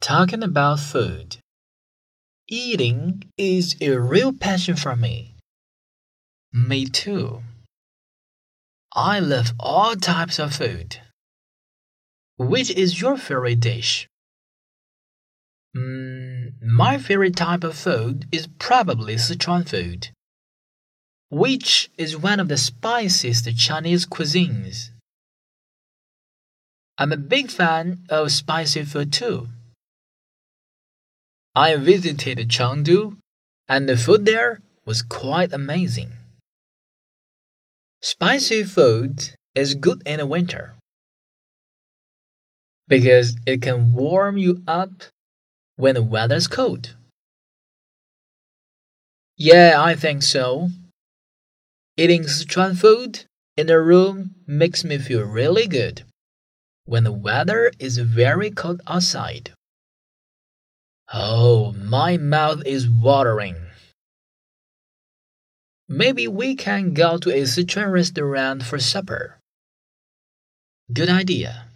Talking about food. Eating is a real passion for me. Me too. I love all types of food. Which is your favorite dish? Mm, my favorite type of food is probably Sichuan food, which is one of the spiciest Chinese cuisines. I'm a big fan of spicy food too. I visited Chengdu, and the food there was quite amazing. Spicy food is good in the winter because it can warm you up when the weather's cold. Yeah, I think so. Eating Sichuan food in a room makes me feel really good when the weather is very cold outside. Oh, my mouth is watering. Maybe we can go to a Sichuan restaurant for supper. Good idea.